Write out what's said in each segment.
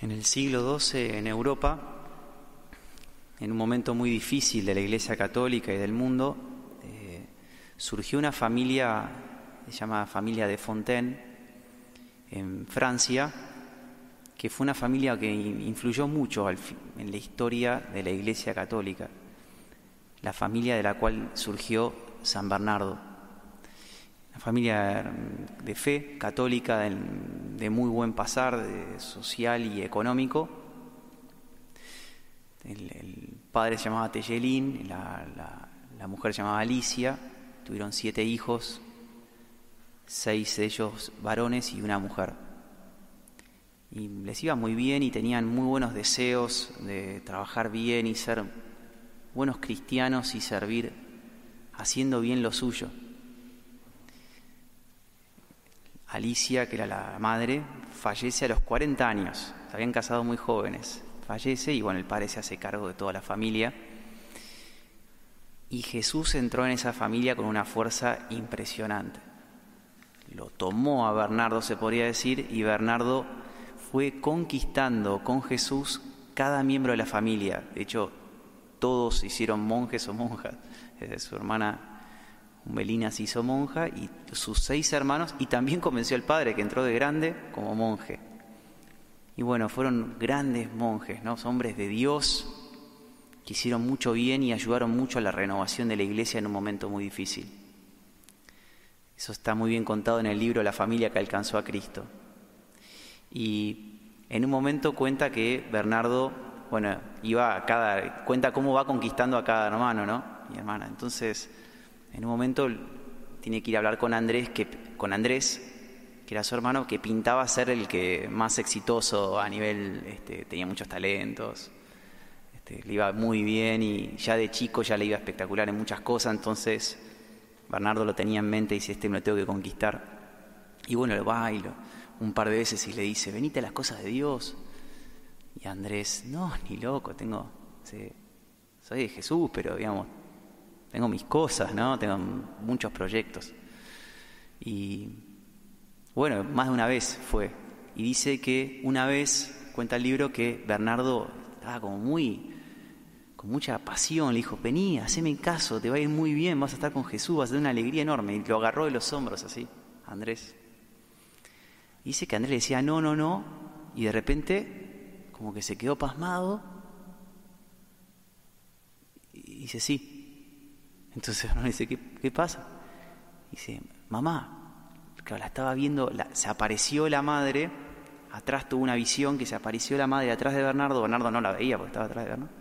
En el siglo XII en Europa, en un momento muy difícil de la Iglesia Católica y del mundo, eh, surgió una familia, se llama familia de Fontaine, en Francia, que fue una familia que influyó mucho en la historia de la Iglesia Católica, la familia de la cual surgió San Bernardo familia de fe católica, de, muy buen pasar de social y económico. El, padre se llamaba Tellelín, la, mujer se llamaba Alicia, tuvieron siete hijos, seis de ellos varones y una mujer. Y les iba muy bien y tenían muy buenos deseos de trabajar bien y ser buenos cristianos y servir haciendo bien lo suyo. Alicia, que era la madre, fallece a los 40 años. Se habían casado muy jóvenes. Fallece y bueno, el padre se hace cargo de toda la familia. Y Jesús entró en esa familia con una fuerza impresionante. Lo tomó a Bernardo, se podría decir, y Bernardo fue conquistando con Jesús cada miembro de la familia. De hecho, todos hicieron monjes o monjas. Su hermana Melina se hizo monja y sus seis hermanos, y también convenció al padre que entró de grande como monje. Y bueno, fueron grandes monjes, ¿no? hombres de Dios que hicieron mucho bien y ayudaron mucho a la renovación de la iglesia en un momento muy difícil. Eso está muy bien contado en el libro La familia que alcanzó a Cristo. Y en un momento cuenta que Bernardo, bueno, iba a cada, cuenta cómo va conquistando a cada hermano, ¿no? Mi hermana. Entonces, en un momento tiene que ir a hablar con Andrés, que, con Andrés, que era su hermano, que pintaba ser el que más exitoso a nivel, este, tenía muchos talentos, este, le iba muy bien y ya de chico ya le iba espectacular en muchas cosas, entonces Bernardo lo tenía en mente y dice, este me lo tengo que conquistar. Y bueno, lo y un par de veces y le dice, venite a las cosas de Dios. Y Andrés, no, ni loco, tengo, soy de Jesús, pero digamos, tengo mis cosas, ¿no? Tengo muchos proyectos. Y bueno, más de una vez fue. Y dice que una vez, cuenta el libro, que Bernardo estaba como muy, con mucha pasión, le dijo, vení, haceme caso, te va a ir muy bien, vas a estar con Jesús, vas a tener una alegría enorme. Y lo agarró de los hombros así, Andrés. dice que Andrés le decía, no, no, no, y de repente, como que se quedó pasmado, y dice, sí, entonces uno dice, ¿qué, pasa? Dice, mamá, claro, la estaba viendo, se apareció la madre, atrás tuvo una visión que se apareció la madre atrás de Bernardo, Bernardo no la veía porque estaba atrás de Bernardo,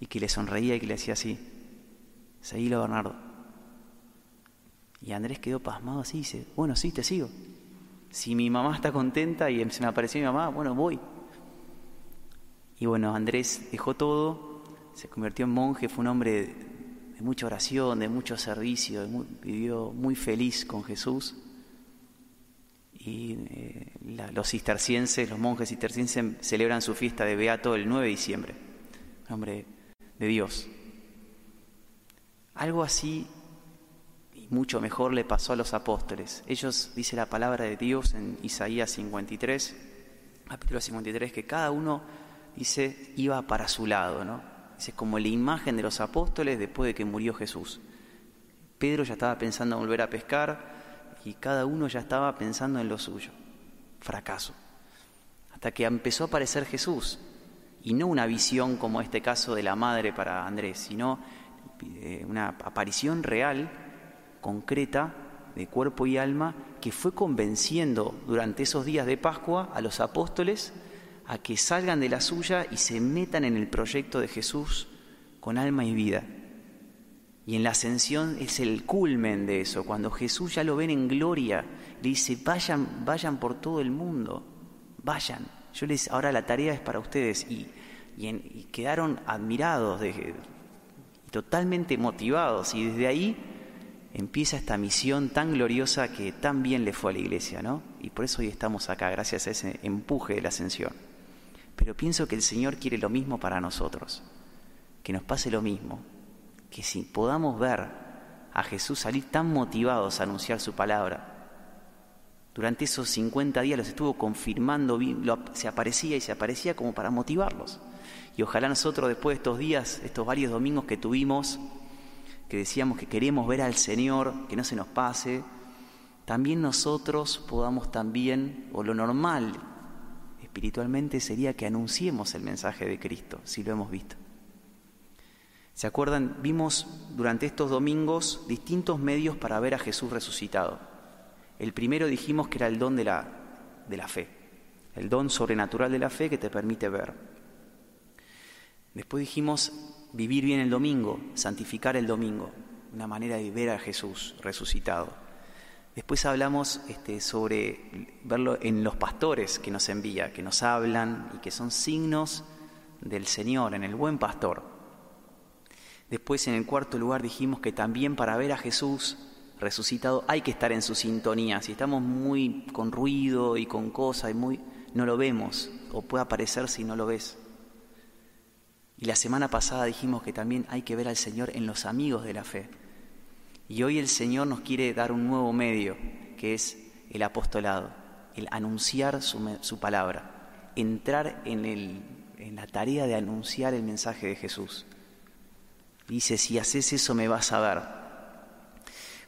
y que le sonreía y que le hacía así, seguilo Bernardo. Y Andrés quedó pasmado así dice, bueno, sí, te sigo. Si mi mamá está contenta y se me apareció mi mamá, bueno, voy. Y bueno, Andrés dejó todo, se convirtió en monje, fue un hombre mucha oración, de mucho servicio, vivió muy feliz con Jesús. Y eh, los cistercienses, los monjes cistercienses celebran su fiesta de Beato el 9 de diciembre, nombre de Dios. Algo así y mucho mejor le pasó a los apóstoles. Ellos, dice la palabra de Dios en Isaías 53, capítulo 53, que cada uno, dice, iba para su lado, ¿no? Es como la imagen de los apóstoles después de que murió Jesús. Pedro ya estaba pensando en volver a pescar y cada uno ya estaba pensando en lo suyo. Fracaso. Hasta que empezó a aparecer Jesús. Y no una visión como este caso de la madre para Andrés, sino eh, una aparición real, concreta, de cuerpo y alma, que fue convenciendo durante esos días de Pascua a los apóstoles a que salgan de la suya y se metan en el proyecto de Jesús con alma y vida. Y en la ascensión es el culmen de eso, cuando Jesús ya lo ven en gloria, le dice, vayan, vayan por todo el mundo, vayan. Yo les, ahora la tarea es para ustedes. Y, quedaron admirados, de, totalmente motivados. Y desde ahí empieza esta misión tan gloriosa que tan bien le fue a la iglesia, ¿no? Y por eso hoy estamos acá, gracias a ese empuje de la ascensión. Pero pienso que el Señor quiere lo mismo para nosotros, que nos pase lo mismo, que si podamos ver a Jesús salir tan motivados a anunciar su palabra, Durante esos 50 días los estuvo confirmando, se aparecía y se aparecía como para motivarlos. Y ojalá nosotros después de estos días, estos varios domingos que tuvimos, que decíamos que queremos ver al Señor, que no se nos pase, también nosotros podamos también, o lo normal espiritualmente sería que anunciemos el mensaje de Cristo, si lo hemos visto. ¿Se acuerdan? Vimos durante estos domingos distintos medios para ver a Jesús resucitado. El primero dijimos que era el don de la, de la fe, el don sobrenatural de la fe que te permite ver. Después dijimos vivir bien el domingo, santificar el domingo, una manera de ver a Jesús resucitado. Después hablamos este, sobre verlo en los pastores que nos envía, que nos hablan y que son signos del Señor, en el buen pastor. Después en el cuarto lugar dijimos que también para ver a Jesús resucitado hay que estar en su sintonía. Si estamos muy con ruido y con cosas y muy no lo vemos o puede aparecer si no lo ves. Y la semana pasada dijimos que también hay que ver al Señor en los amigos de la fe. Y hoy el Señor nos quiere dar un nuevo medio, que es el apostolado, el anunciar su, su palabra, entrar en, el, en la tarea de anunciar el mensaje de Jesús. Dice, si haces eso me vas a ver.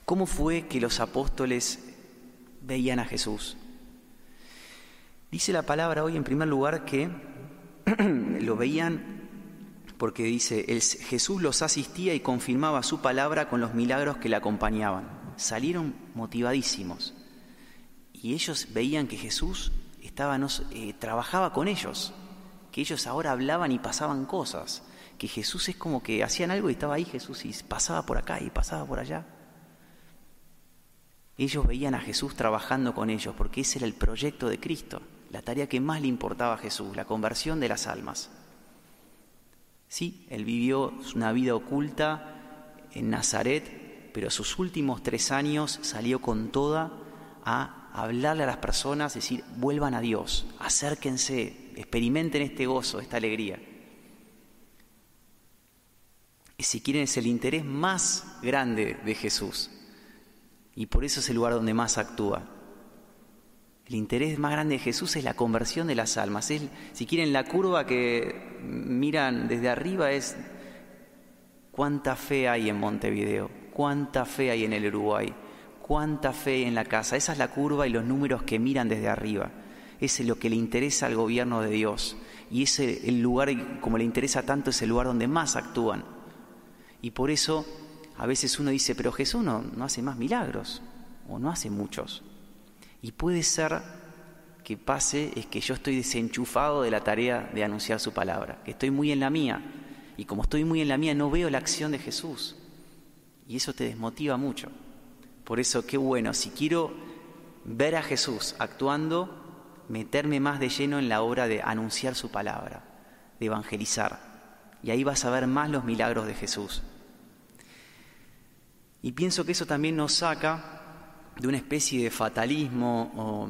¿Cómo fue que los apóstoles veían a Jesús? Dice la palabra hoy en primer lugar que lo veían porque dice, Jesús los asistía y confirmaba su palabra con los milagros que le acompañaban. Salieron motivadísimos y ellos veían que Jesús estaba, eh, trabajaba con ellos, que ellos ahora hablaban y pasaban cosas que Jesús es como que hacían algo y estaba ahí Jesús y pasaba por acá y pasaba por allá. Ellos veían a Jesús trabajando con ellos porque ese era el proyecto de Cristo, la tarea que más le importaba a Jesús, la conversión de las almas. Sí, él vivió una vida oculta en Nazaret, pero sus últimos tres años salió con toda a hablarle a las personas, decir, vuelvan a Dios, acérquense, experimenten este gozo, esta alegría si quieren, es el interés más grande de Jesús. Y por eso es el lugar donde más actúa. El interés más grande de Jesús es la conversión de las almas. si quieren, la curva que miran desde arriba es cuánta fe hay en Montevideo, cuánta fe hay en el Uruguay, cuánta fe en la casa. Esa es la curva y los números que miran desde arriba. Es lo que le interesa al gobierno de Dios. Y ese el lugar, como le interesa tanto, es el lugar donde más actúan. Y por eso a veces uno dice, pero Jesús no, no hace más milagros o no hace muchos. Y puede ser que pase es que yo estoy desenchufado de la tarea de anunciar su palabra, que estoy muy en la mía. Y como estoy muy en la mía, no veo la acción de Jesús. Y eso te desmotiva mucho. Por eso, qué bueno, si quiero ver a Jesús actuando, meterme más de lleno en la obra de anunciar su palabra, de evangelizar. Y ahí vas a ver más los milagros de Jesús. Y pienso que eso también nos saca de una especie de fatalismo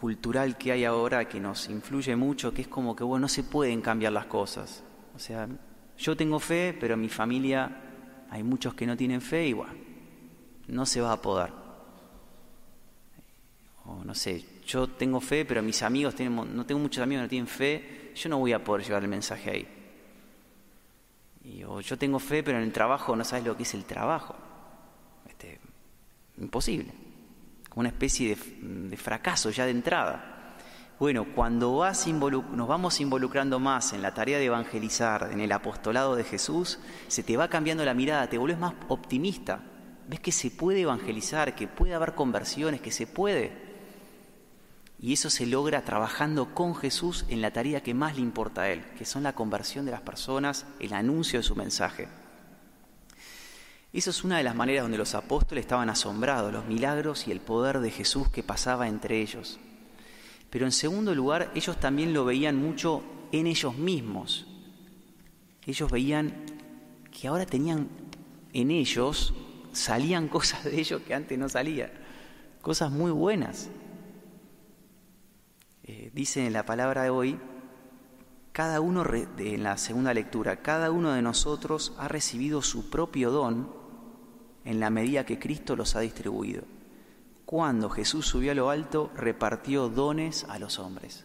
cultural que hay ahora que nos influye mucho, que es como que, bueno, no se pueden cambiar las cosas. O sea, yo tengo fe, pero en mi familia hay muchos que no tienen fe y bueno, no se va a poder. O no sé, yo tengo fe, pero mis amigos tienen, no tengo muchos amigos no tienen fe, yo no voy a poder llevar el mensaje ahí. Y, o yo tengo fe, pero en el trabajo no sabes lo que es el trabajo. Imposible. Como una especie de, fracaso ya de entrada. Bueno, cuando vas nos vamos involucrando más en la tarea de evangelizar, en el apostolado de Jesús, se te va cambiando la mirada, te vuelves más optimista. Ves que se puede evangelizar, que puede haber conversiones, que se puede. Y eso se logra trabajando con Jesús en la tarea que más le importa a Él, que son la conversión de las personas, el anuncio de su mensaje. Eso es una de las maneras donde los apóstoles estaban asombrados, los milagros y el poder de Jesús que pasaba entre ellos. Pero en segundo lugar, ellos también lo veían mucho en ellos mismos. Ellos veían que ahora tenían en ellos, salían cosas de ellos que antes no salían, cosas muy buenas. Eh, dice en la palabra de hoy, cada uno, en la segunda lectura, cada uno de nosotros ha recibido su propio don en la medida que Cristo los ha distribuido. cuando Jesús subió a lo alto, repartió dones a los hombres.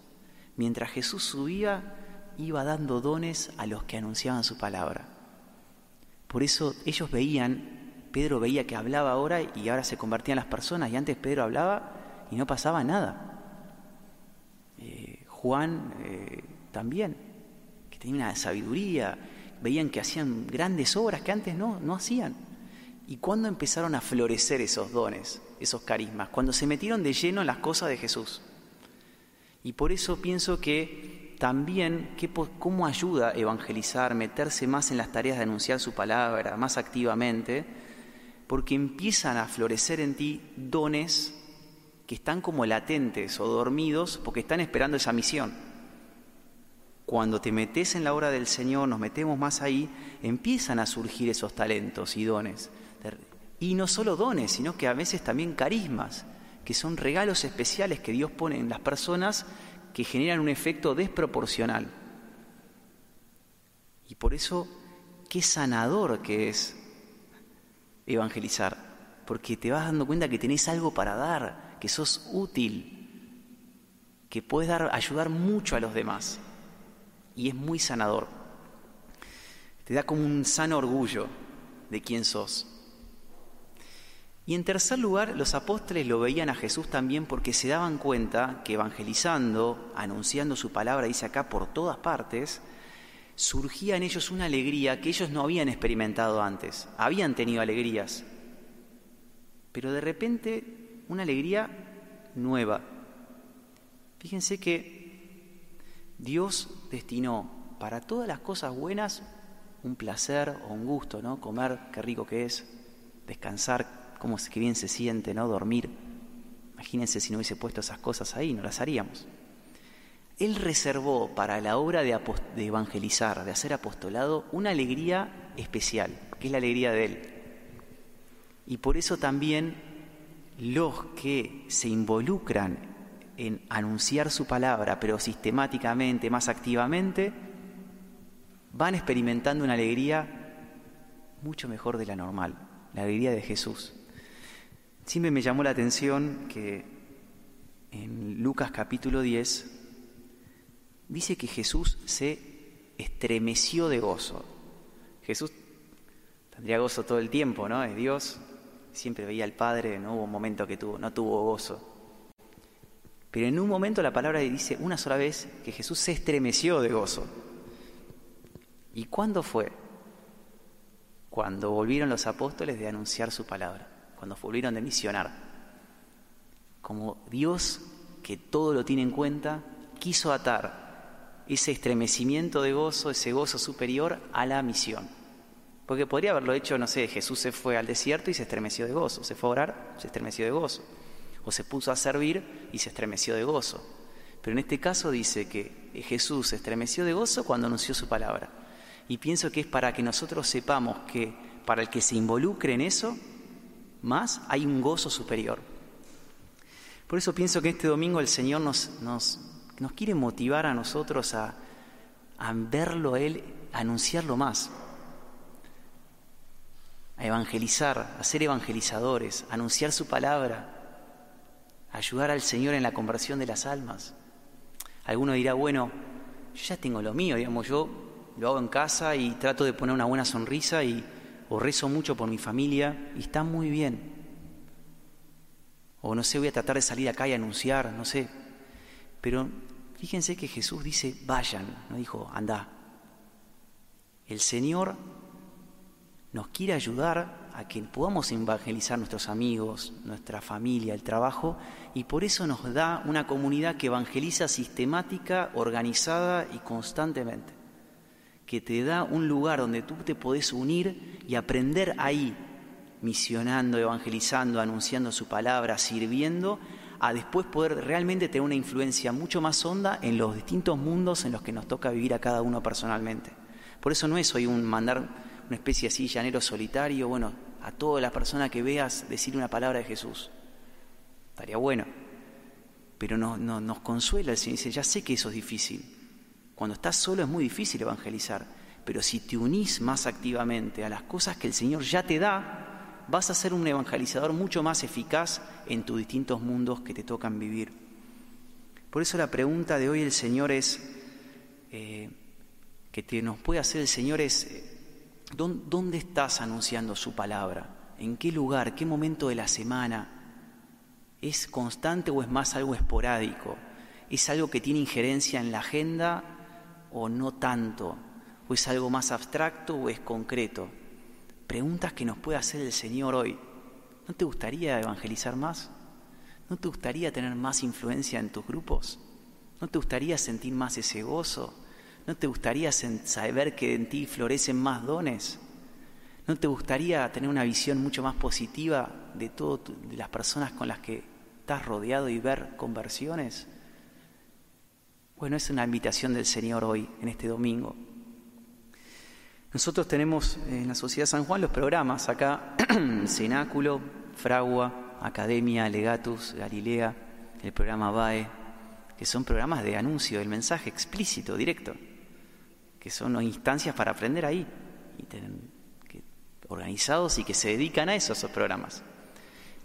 Mientras Jesús subía, iba dando dones a los que anunciaban su palabra. Por eso ellos veían, Pedro veía que hablaba ahora y ahora se convertían las personas y antes Pedro hablaba y no pasaba nada. Eh, Juan eh, también, que tenía una sabiduría, veían que hacían grandes obras que antes no, no hacían. ¿Y cuándo empezaron a florecer esos dones, esos carismas? Cuando se metieron de lleno en las cosas de Jesús. Y por eso pienso que también cómo ayuda a evangelizar, meterse más en las tareas de anunciar su palabra, más activamente, porque empiezan a florecer en ti dones que están como latentes o dormidos porque están esperando esa misión. Cuando te metes en la obra del Señor, nos metemos más ahí, empiezan a surgir esos talentos y dones. Y no solo dones, sino que a veces también carismas, que son regalos especiales que Dios pone en las personas que generan un efecto desproporcional. Y por eso, qué sanador que es evangelizar, porque te vas dando cuenta que tenés algo para dar, que sos útil, que puedes dar, ayudar mucho a los demás. Y es muy sanador. Te da como un sano orgullo de quién sos. Y en tercer lugar, los apóstoles lo veían a Jesús también porque se daban cuenta que evangelizando, anunciando su palabra, dice acá, por todas partes, surgía en ellos una alegría que ellos no habían experimentado antes. Habían tenido alegrías, pero de repente una alegría nueva. Fíjense que Dios destinó para todas las cosas buenas un placer o un gusto, ¿no? Comer, qué rico que es, descansar, cómo que bien se siente, ¿no? Dormir. Imagínense si no hubiese puesto esas cosas ahí, no las haríamos. Él reservó para la obra de, de evangelizar, de hacer apostolado, una alegría especial, que es la alegría de Él. Y por eso también los que se involucran en anunciar su palabra, pero sistemáticamente, más activamente, van experimentando una alegría mucho mejor de la normal, la alegría de Jesús. Siempre me llamó la atención que en Lucas capítulo 10 dice que Jesús se estremeció de gozo. Jesús tendría gozo todo el tiempo, ¿no? Es Dios, siempre veía al Padre, no hubo un momento que tuvo, no tuvo gozo. Pero en un momento la palabra dice una sola vez que Jesús se estremeció de gozo. ¿Y cuándo fue? Cuando volvieron los apóstoles de anunciar su palabra cuando volvieron de misionar. Como Dios, que todo lo tiene en cuenta, quiso atar ese estremecimiento de gozo, ese gozo superior a la misión. Porque podría haberlo hecho, no sé, Jesús se fue al desierto y se estremeció de gozo, se fue a orar, se estremeció de gozo, o se puso a servir y se estremeció de gozo. Pero en este caso dice que Jesús se estremeció de gozo cuando anunció su palabra. Y pienso que es para que nosotros sepamos que para el que se involucre en eso, más hay un gozo superior. Por eso pienso que este domingo el Señor nos, nos, nos quiere motivar a nosotros a, a verlo a Él, a anunciarlo más, a evangelizar, a ser evangelizadores, a anunciar su palabra, a ayudar al Señor en la conversión de las almas. Alguno dirá, bueno, yo ya tengo lo mío, digamos, yo lo hago en casa y trato de poner una buena sonrisa y o rezo mucho por mi familia y está muy bien. O no sé, voy a tratar de salir acá y anunciar, no sé. Pero fíjense que Jesús dice, vayan, no dijo, anda. El Señor nos quiere ayudar a que podamos evangelizar nuestros amigos, nuestra familia, el trabajo, y por eso nos da una comunidad que evangeliza sistemática, organizada y constantemente que te da un lugar donde tú te podés unir y aprender ahí, misionando, evangelizando, anunciando su palabra, sirviendo, a después poder realmente tener una influencia mucho más honda en los distintos mundos en los que nos toca vivir a cada uno personalmente. Por eso no es hoy un mandar una especie así llanero solitario, bueno, a toda la persona que veas decir una palabra de Jesús. Estaría bueno. Pero no, nos consuela el Señor, dice, ya sé que eso es difícil, cuando estás solo es muy difícil evangelizar, pero si te unís más activamente a las cosas que el Señor ya te da, vas a ser un evangelizador mucho más eficaz en tus distintos mundos que te tocan vivir. Por eso la pregunta de hoy el Señor es, eh, que te, nos puede hacer el Señor es, eh, ¿dónde estás anunciando su palabra? ¿En qué lugar? ¿Qué momento de la semana? ¿Es constante o es más algo esporádico? ¿Es algo que tiene injerencia en la agenda o no tanto? ¿O es algo más abstracto o es concreto? Preguntas que nos puede hacer el Señor hoy. ¿No te gustaría evangelizar más? ¿No te gustaría tener más influencia en tus grupos? ¿No te gustaría sentir más ese gozo? ¿No te gustaría saber que en ti florecen más dones? ¿No te gustaría tener una visión mucho más positiva de todas las personas con las que estás rodeado y ver conversiones? Bueno, es una invitación del Señor hoy, en este domingo. Nosotros tenemos en la Sociedad San Juan los programas acá, Cenáculo, Fragua, Academia, Legatus, Galilea, el programa BAE, que son programas de anuncio del mensaje explícito, directo, que son instancias para aprender ahí, y organizados y que se dedican a eso, esos programas.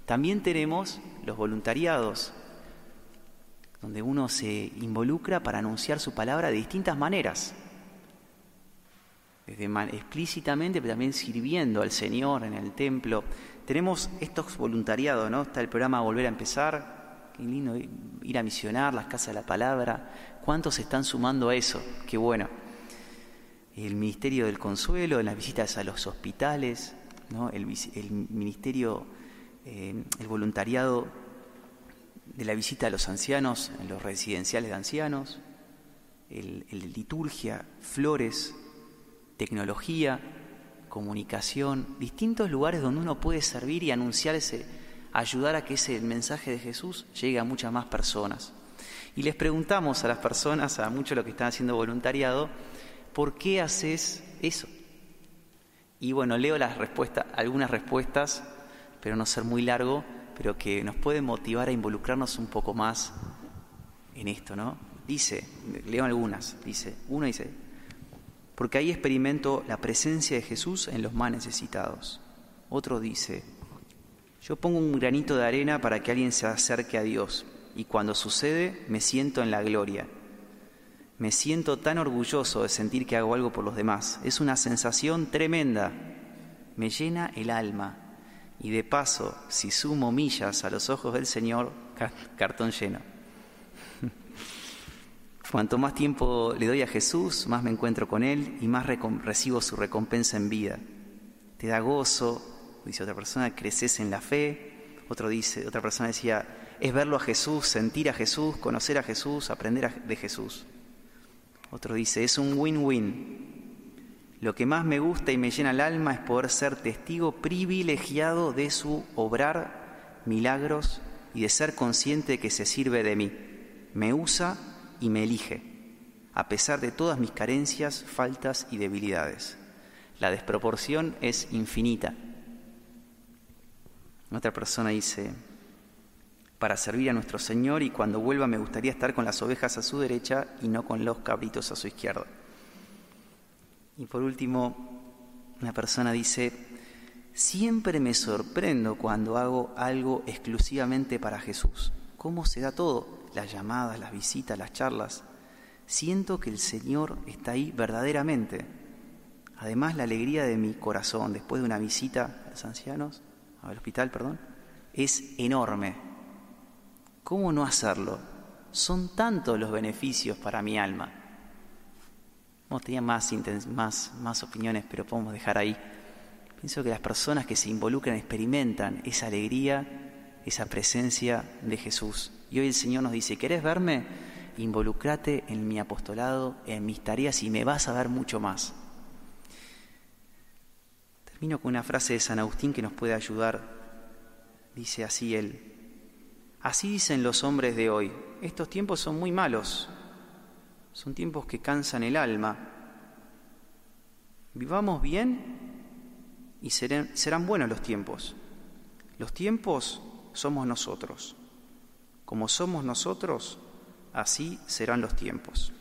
También tenemos los voluntariados, donde uno se involucra para anunciar su palabra de distintas maneras, desde explícitamente, pero también sirviendo al Señor en el templo. Tenemos estos voluntariados, ¿no? Está el programa Volver a Empezar, qué lindo ir a misionar, las casas de la palabra. ¿Cuántos se están sumando a eso? Qué bueno. El Ministerio del Consuelo, las visitas a los hospitales, ¿no? el, Ministerio, eh, el voluntariado de la visita a los ancianos en los residenciales de ancianos, el, liturgia, flores, tecnología, comunicación, distintos lugares donde uno puede servir y anunciar ese, ayudar a que ese mensaje de Jesús llegue a muchas más personas. Y les preguntamos a las personas, a muchos de los que están haciendo voluntariado, ¿por qué haces eso? Y bueno, leo las respuestas, algunas respuestas, pero no ser muy largo, pero que nos puede motivar a involucrarnos un poco más en esto, ¿no? Dice, leo algunas, dice, uno dice, porque ahí experimento la presencia de Jesús en los más necesitados. Otro dice, yo pongo un granito de arena para que alguien se acerque a Dios y cuando sucede me siento en la gloria. Me siento tan orgulloso de sentir que hago algo por los demás. Es una sensación tremenda. Me llena el alma. Y de paso, si sumo millas a los ojos del Señor, cartón lleno. Cuanto más tiempo le doy a Jesús, más me encuentro con Él y más recibo su recompensa en vida. Te da gozo, dice otra persona, creces en la fe. Otro dice, otra persona decía, es verlo a Jesús, sentir a Jesús, conocer a Jesús, aprender de Jesús. Otro dice, es un win-win. Lo que más me gusta y me llena el alma es poder ser testigo privilegiado de su obrar milagros y de ser consciente de que se sirve de mí. Me usa y me elige, a pesar de todas mis carencias, faltas y debilidades. La desproporción es infinita. Otra persona dice, para servir a nuestro Señor y cuando vuelva me gustaría estar con las ovejas a su derecha y no con los cabritos a su izquierda. Y por último, una persona dice, siempre me sorprendo cuando hago algo exclusivamente para Jesús. ¿Cómo se da todo? Las llamadas, las visitas, las charlas. Siento que el Señor está ahí verdaderamente. Además, la alegría de mi corazón después de una visita a los ancianos, al hospital, perdón, es enorme. ¿Cómo no hacerlo? Son tantos los beneficios para mi alma. Vamos, tenía más, más, más opiniones, pero podemos dejar ahí. Pienso que las personas que se involucran experimentan esa alegría, esa presencia de Jesús. Y hoy el Señor nos dice, ¿querés verme? Involúcrate en mi apostolado, en mis tareas y me vas a dar mucho más. Termino con una frase de San Agustín que nos puede ayudar. Dice así él, así dicen los hombres de hoy, estos tiempos son muy malos, son tiempos que cansan el alma. Vivamos bien y serán, serán buenos los tiempos. Los tiempos somos nosotros. Como somos nosotros, así serán los tiempos.